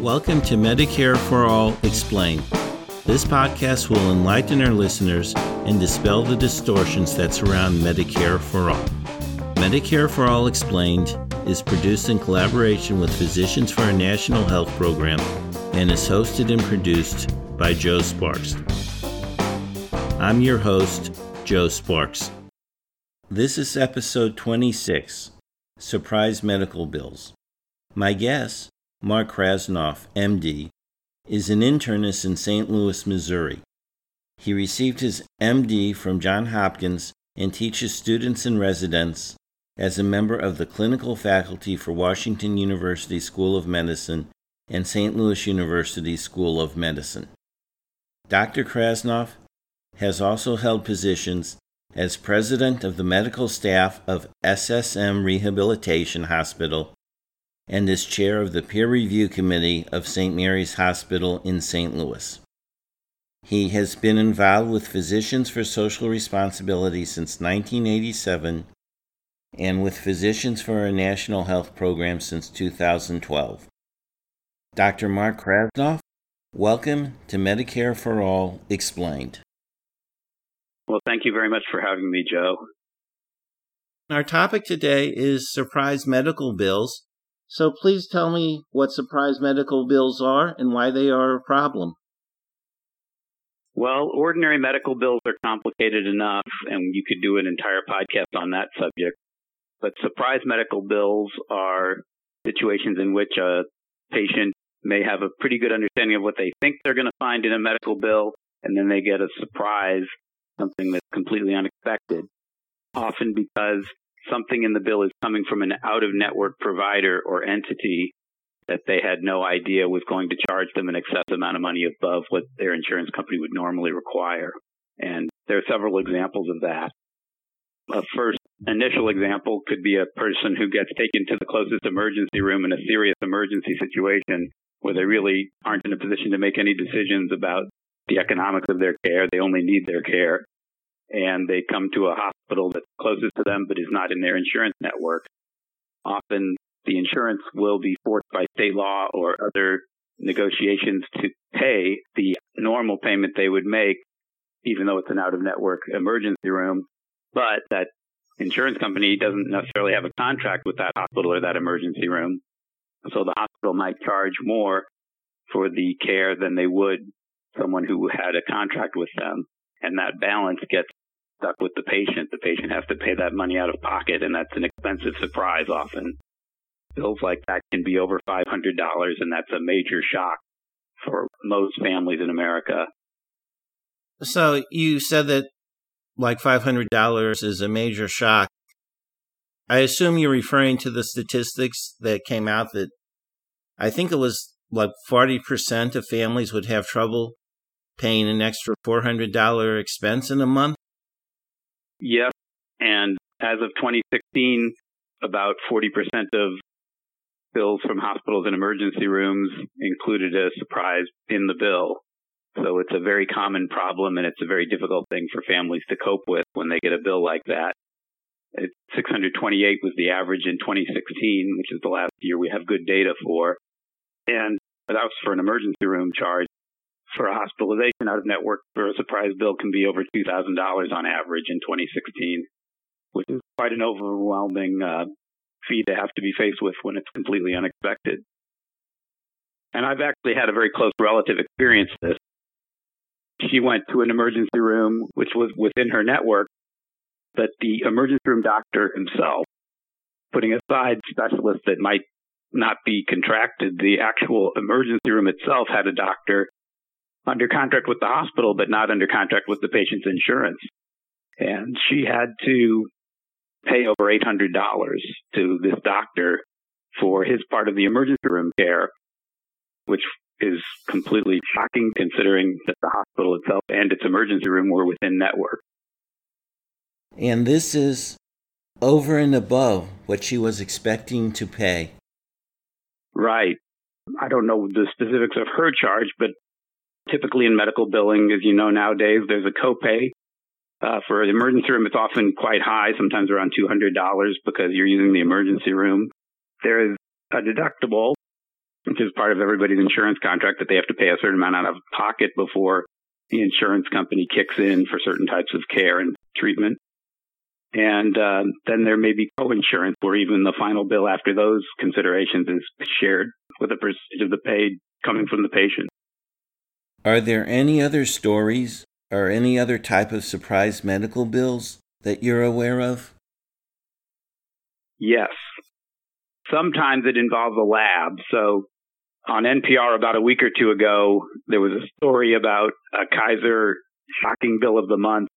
Welcome to Medicare for All Explained. This podcast will enlighten our listeners and dispel the distortions that surround Medicare for All. Medicare for All Explained is produced in collaboration with Physicians for a National Health Program and is hosted and produced by Joe Sparks. I'm your host, Joe Sparks. This is episode 26 Surprise Medical Bills. My guest, Mark Krasnoff, MD, is an internist in St. Louis, Missouri. He received his MD from Johns Hopkins and teaches students and residents as a member of the clinical faculty for Washington University School of Medicine and St. Louis University School of Medicine. Dr. Krasnoff has also held positions as president of the medical staff of SSM Rehabilitation Hospital and is chair of the peer review committee of St. Mary's Hospital in St. Louis. He has been involved with Physicians for Social Responsibility since 1987 and with Physicians for a National Health Program since 2012. Dr. Mark Krasnoff, welcome to Medicare for All Explained. Well, thank you very much for having me, Joe. Our topic today is surprise medical bills so please tell me what surprise medical bills are and why they are a problem. Well, ordinary medical bills are complicated enough, and you could do an entire podcast on that subject. But surprise medical bills are situations in which a patient may have a pretty good understanding of what they think they're going to find in a medical bill, and then they get a surprise, something that's completely unexpected. Often because something in the bill is coming from an out of network provider or entity that they had no idea was going to charge them an excessive amount of money above what their insurance company would normally require. And there are several examples of that. A first initial example could be a person who gets taken to the closest emergency room in a serious emergency situation where they really aren't in a position to make any decisions about the economics of their care. They only need their care and they come to a hospital that's closest to them but is not in their insurance network, often the insurance will be forced by state law or other negotiations to pay the normal payment they would make, even though it's an out of network emergency room. But that insurance company doesn't necessarily have a contract with that hospital or that emergency room. So the hospital might charge more for the care than they would someone who had a contract with them. And that balance gets stuck with the patient. The patient has to pay that money out of pocket, and that's an expensive surprise often. Bills like that can be over $500, and that's a major shock for most families in America. So you said that like $500 is a major shock. I assume you're referring to the statistics that came out that I think it was like 40% of families would have trouble paying an extra $400 expense in a month. Yes. And as of 2016, about 40% of bills from hospitals and emergency rooms included a surprise in the bill. So it's a very common problem and it's a very difficult thing for families to cope with when they get a bill like that. 628 was the average in 2016, which is the last year we have good data for. And that was for an emergency room charge for a hospitalization out of network for a surprise bill can be over $2,000 on average in 2016, which is quite an overwhelming uh, fee to have to be faced with when it's completely unexpected. And I've actually had a very close relative experience this. She went to an emergency room, which was within her network, but the emergency room doctor himself, putting aside specialists that might not be contracted, the actual emergency room itself had a doctor under contract with the hospital, but not under contract with the patient's insurance. And she had to pay over $800 to this doctor for his part of the emergency room care, which is completely shocking considering that the hospital itself and its emergency room were within network. And this is over and above what she was expecting to pay. Right. I don't know the specifics of her charge, but typically in medical billing, as you know nowadays, there's a copay Uh, for the emergency room, it's often quite high, sometimes around $200 because you're using the emergency room. There is a deductible, which is part of everybody's insurance contract that they have to pay a certain amount out of pocket before the insurance company kicks in for certain types of care and treatment. And uh, then there may be co-insurance where even the final bill after those considerations is shared with a percentage of the paid coming from the patient. Are there any other stories or any other type of surprise medical bills that you're aware of? Yes. Sometimes it involves a lab. So on NPR about a week or two ago, there was a story about a Kaiser shocking bill of the month.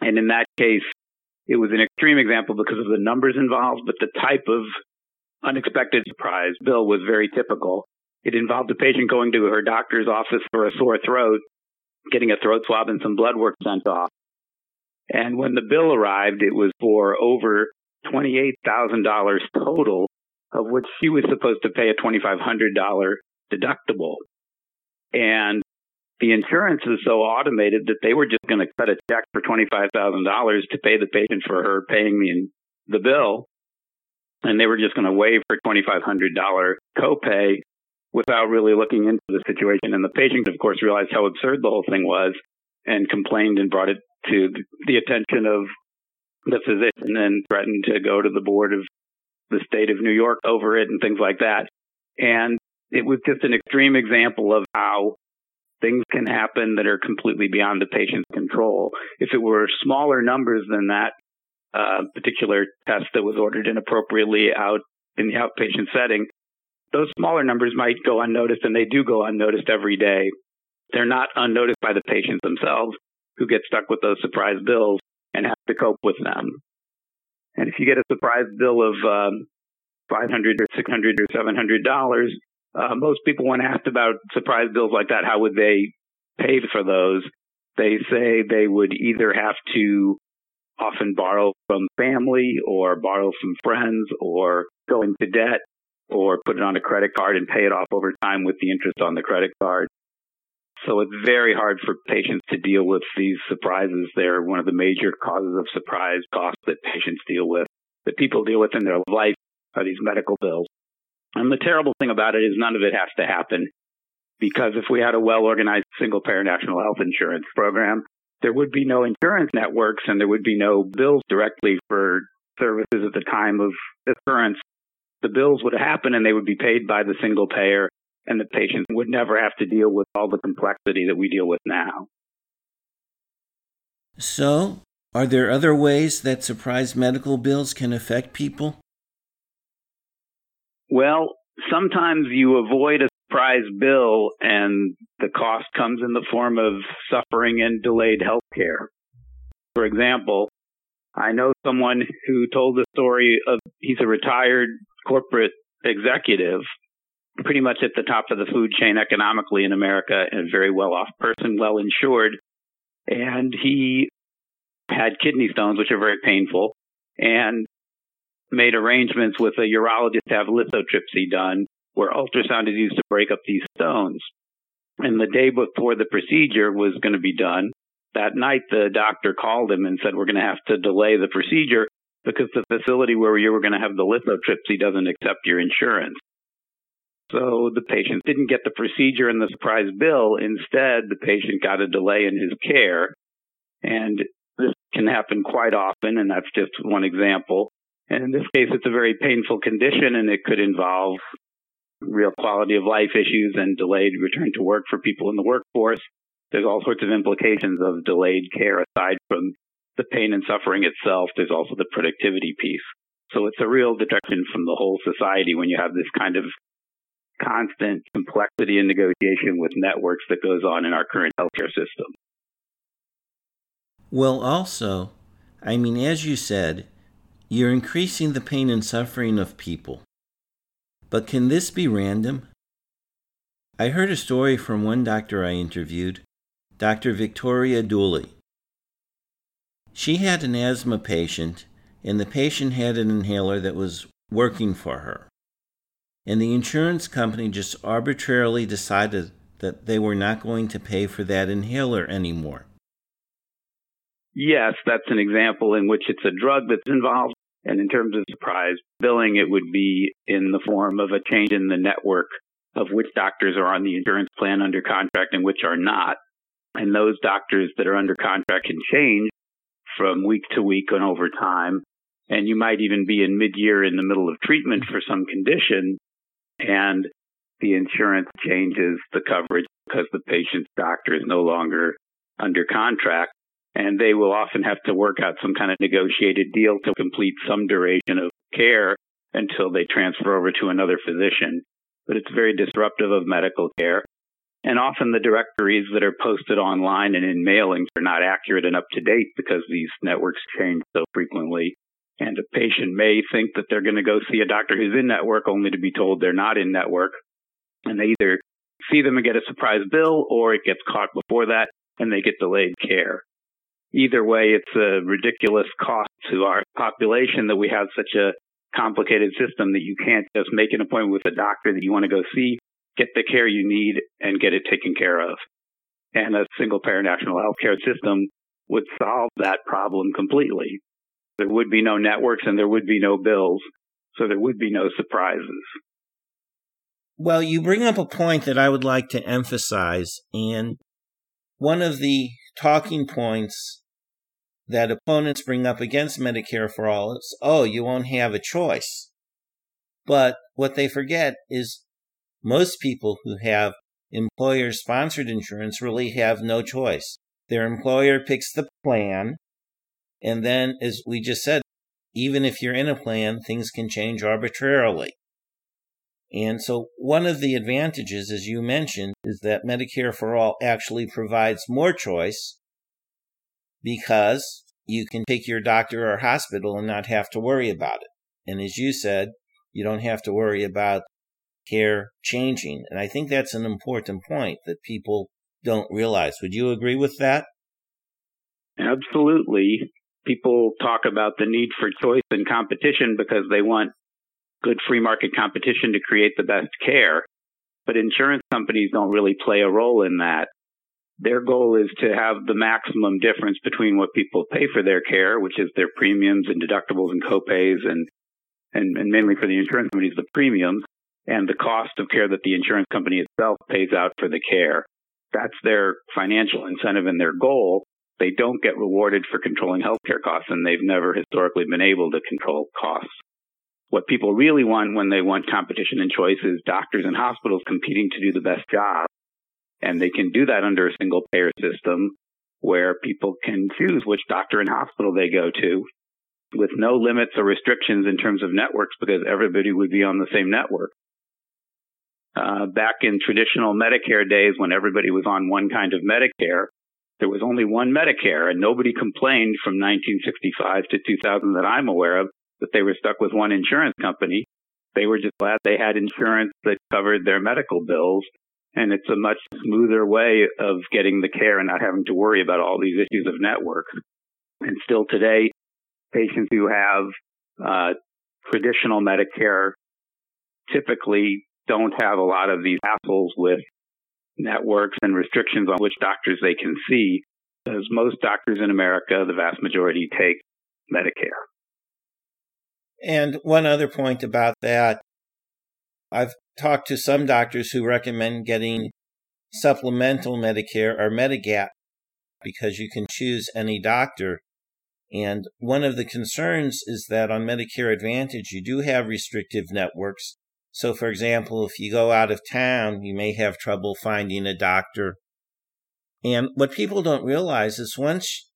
And in that case, it was an extreme example because of the numbers involved, but the type of unexpected surprise bill was very typical. It involved a patient going to her doctor's office for a sore throat, getting a throat swab and some blood work sent off. And when the bill arrived, it was for over $28,000 total, of which she was supposed to pay a $2,500 deductible. And the insurance is so automated that they were just going to cut a check for $25,000 to pay the patient for her paying the, the bill. And they were just going to waive her $2,500 copay without really looking into the situation. And the patient, of course, realized how absurd the whole thing was and complained and brought it to the attention of the physician and threatened to go to the board of the state of New York over it and things like that. And it was just an extreme example of how things can happen that are completely beyond the patient's control. If it were smaller numbers than that uh, particular test that was ordered inappropriately out in the outpatient setting, those smaller numbers might go unnoticed, and they do go unnoticed every day. They're not unnoticed by the patients themselves who get stuck with those surprise bills and have to cope with them. And if you get a surprise bill of um, 500 or 600 or 700 dollars, uh, most people, when asked about surprise bills like that, how would they pay for those? They say they would either have to often borrow from family or borrow from friends or go into debt or put it on a credit card and pay it off over time with the interest on the credit card. So it's very hard for patients to deal with these surprises. They're one of the major causes of surprise costs that patients deal with, that people deal with in their life are these medical bills. And the terrible thing about it is none of it has to happen because if we had a well organized single payer national health insurance program, there would be no insurance networks and there would be no bills directly for services at the time of occurrence. The bills would happen and they would be paid by the single payer and the patient would never have to deal with all the complexity that we deal with now. So, are there other ways that surprise medical bills can affect people? Well, sometimes you avoid a surprise bill and the cost comes in the form of suffering and delayed health care. For example, I know someone who told the story of he's a retired corporate executive, pretty much at the top of the food chain economically in America, and a very well off person, well insured. And he had kidney stones, which are very painful. And made arrangements with a urologist to have lithotripsy done, where ultrasound is used to break up these stones. And the day before the procedure was going to be done, that night the doctor called him and said, We're going to have to delay the procedure because the facility where you were going to have the lithotripsy doesn't accept your insurance. So the patient didn't get the procedure and the surprise bill. Instead, the patient got a delay in his care. And this can happen quite often, and that's just one example. And in this case, it's a very painful condition and it could involve real quality of life issues and delayed return to work for people in the workforce. There's all sorts of implications of delayed care aside from the pain and suffering itself. There's also the productivity piece. So it's a real deduction from the whole society when you have this kind of constant complexity and negotiation with networks that goes on in our current healthcare system. Well, also, I mean, as you said, you're increasing the pain and suffering of people. But can this be random? I heard a story from one doctor I interviewed, Dr. Victoria Dooley. She had an asthma patient, and the patient had an inhaler that was working for her. And the insurance company just arbitrarily decided that they were not going to pay for that inhaler anymore. yes, that's an example in which it's a drug that's involved. And in terms of surprise billing, it would be in the form of a change in the network of which doctors are on the insurance plan under contract and which are not. And those doctors that are under contract can change from week to week and over time. And you might even be in mid-year in the middle of treatment for some condition and the insurance changes the coverage because the patient's doctor is no longer under contract. And they will often have to work out some kind of negotiated deal to complete some duration of care until they transfer over to another physician. But it's very disruptive of medical care. And often the directories that are posted online and in mailings are not accurate and up to date because these networks change so frequently. And a patient may think that they're going to go see a doctor who's in network only to be told they're not in network. And they either see them and get a surprise bill or it gets caught before that and they get delayed care. Either way, it's a ridiculous cost to our population that we have such a complicated system that you can't just make an appointment with a doctor that you want to go see get the care you need and get it taken care of. And a single payer national healthcare system would solve that problem completely. There would be no networks and there would be no bills, so there would be no surprises. Well, you bring up a point that I would like to emphasize, and one of the talking points that opponents bring up against Medicare for all is, oh, you won't have a choice. But what they forget is most people who have employer sponsored insurance really have no choice. Their employer picks the plan. And then, as we just said, even if you're in a plan, things can change arbitrarily. And so, one of the advantages, as you mentioned, is that Medicare for All actually provides more choice because you can pick your doctor or hospital and not have to worry about it. And as you said, you don't have to worry about care changing. And I think that's an important point that people don't realize. Would you agree with that? Absolutely. People talk about the need for choice and competition because they want good free market competition to create the best care. But insurance companies don't really play a role in that. Their goal is to have the maximum difference between what people pay for their care, which is their premiums and deductibles and copays and, and, and mainly for the insurance companies, the premiums, and the cost of care that the insurance company itself pays out for the care. That's their financial incentive and their goal. They don't get rewarded for controlling healthcare costs, and they've never historically been able to control costs. What people really want when they want competition and choice is doctors and hospitals competing to do the best job. And they can do that under a single payer system where people can choose which doctor and hospital they go to with no limits or restrictions in terms of networks because everybody would be on the same network. Uh, back in traditional Medicare days when everybody was on one kind of Medicare, there was only one Medicare and nobody complained from 1965 to 2000 that I'm aware of that they were stuck with one insurance company. They were just glad they had insurance that covered their medical bills. And it's a much smoother way of getting the care and not having to worry about all these issues of network. And still today, patients who have uh, traditional Medicare typically don't have a lot of these hassles with networks and restrictions on which doctors they can see, because most doctors in America, the vast majority, take Medicare. And one other point about that I've talked to some doctors who recommend getting supplemental Medicare or Medigap because you can choose any doctor. And one of the concerns is that on Medicare Advantage, you do have restrictive networks so, for example, if you go out of town, you may have trouble finding a doctor. And what people don't realize is once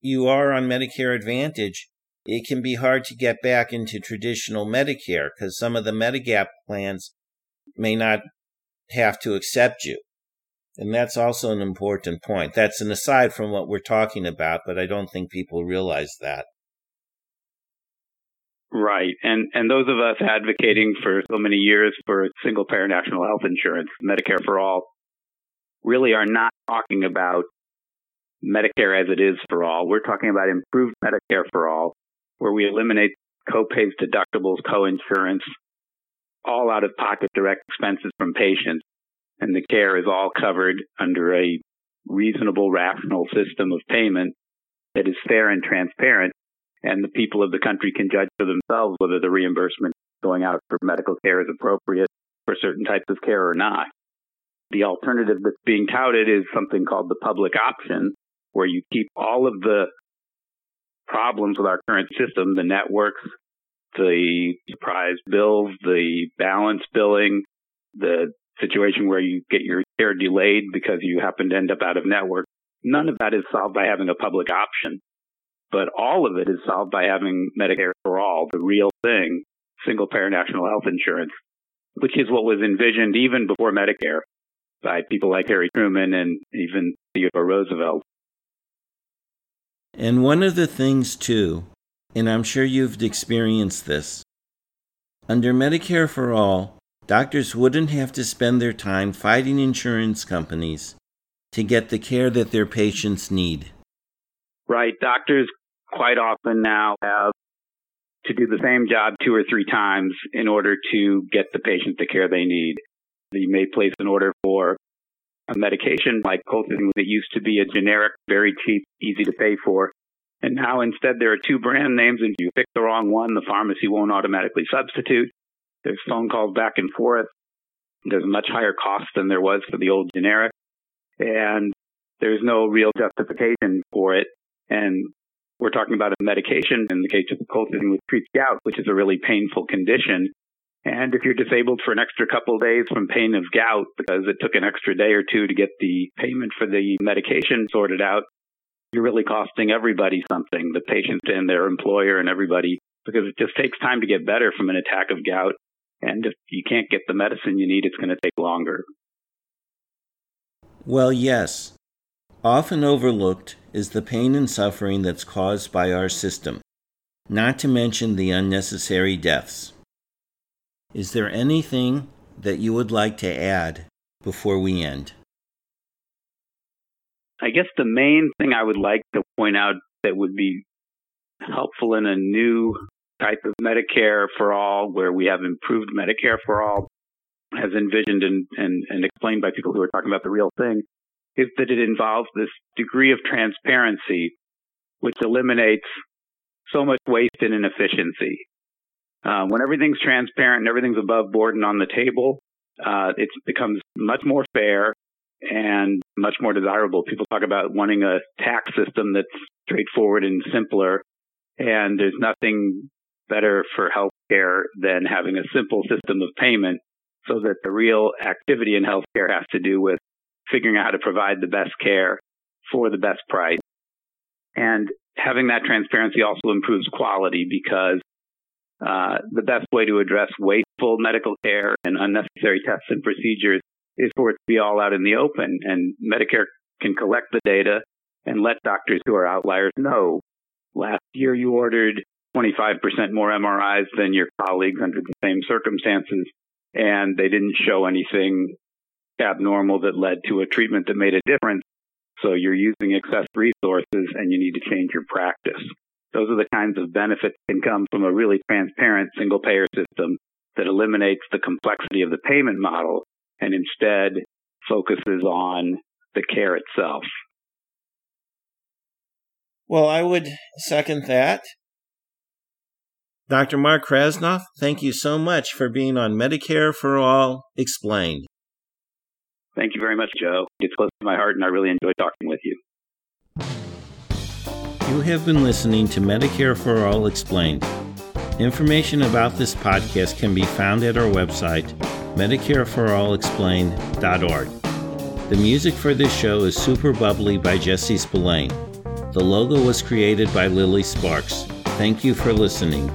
you are on Medicare Advantage, it can be hard to get back into traditional Medicare because some of the Medigap plans may not have to accept you. And that's also an important point. That's an aside from what we're talking about, but I don't think people realize that. Right. And and those of us advocating for so many years for single payer national health insurance, Medicare for all, really are not talking about Medicare as it is for all. We're talking about improved Medicare for all, where we eliminate copays, deductibles, coinsurance, all out of pocket direct expenses from patients, and the care is all covered under a reasonable, rational system of payment that is fair and transparent, and the people of the country can judge for themselves whether the reimbursement going out for medical care is appropriate for certain types of care or not. The alternative that's being touted is something called the public option, where you keep all of the problems with our current system, the networks, the surprise bills, the balance billing, the situation where you get your care delayed because you happen to end up out of network. None of that is solved by having a public option, but all of it is solved by having Medicare for all, the real thing, single payer national health insurance, which is what was envisioned even before Medicare by people like Harry Truman and even Theodore Roosevelt. And one of the things, too, and I'm sure you've experienced this, under Medicare for All, doctors wouldn't have to spend their time fighting insurance companies to get the care that their patients need. Right. Doctors quite often now have to do the same job two or three times in order to get the patient the care they need. You may place an order for a medication like colchicine that used to be a generic, very cheap, easy to pay for. And now instead there are two brand names and if you pick the wrong one, the pharmacy won't automatically substitute. There's phone calls back and forth. There's a much higher cost than there was for the old generic. And there's no real justification for it. And we're talking about a medication in the case of the colchicine which treats gout, which is a really painful condition. And if you're disabled for an extra couple of days from pain of gout because it took an extra day or two to get the payment for the medication sorted out, you're really costing everybody something, the patient and their employer and everybody, because it just takes time to get better from an attack of gout. And if you can't get the medicine you need, it's going to take longer. Well, yes. Often overlooked is the pain and suffering that's caused by our system, not to mention the unnecessary deaths. Is there anything that you would like to add before we end? I guess the main thing I would like to point out that would be helpful in a new type of Medicare for all, where we have improved Medicare for all, as envisioned and, and, and explained by people who are talking about the real thing, is that it involves this degree of transparency, which eliminates so much waste and inefficiency. Uh, when everything's transparent and everything's above board and on the table, uh, it becomes much more fair and much more desirable. People talk about wanting a tax system that's straightforward and simpler. And there's nothing better for healthcare than having a simple system of payment so that the real activity in healthcare has to do with figuring out how to provide the best care for the best price. And having that transparency also improves quality because uh, the best way to address wasteful medical care and unnecessary tests and procedures is for it to be all out in the open. And Medicare can collect the data and let doctors who are outliers know. Last year you ordered 25% more MRIs than your colleagues under the same circumstances, and they didn't show anything abnormal that led to a treatment that made a difference. So you're using excess resources and you need to change your practice. Those are the kinds of benefits that can come from a really transparent single payer system that eliminates the complexity of the payment model and instead focuses on the care itself. Well, I would second that. Dr. Mark Krasnoff, thank you so much for being on Medicare for All Explained. Thank you very much, Joe. It's close to my heart, and I really enjoy talking with you. You have been listening to Medicare for All Explained. Information about this podcast can be found at our website, MedicareForAllExplained.org. The music for this show is Super Bubbly by Jesse Spillane. The logo was created by Lily Sparks. Thank you for listening.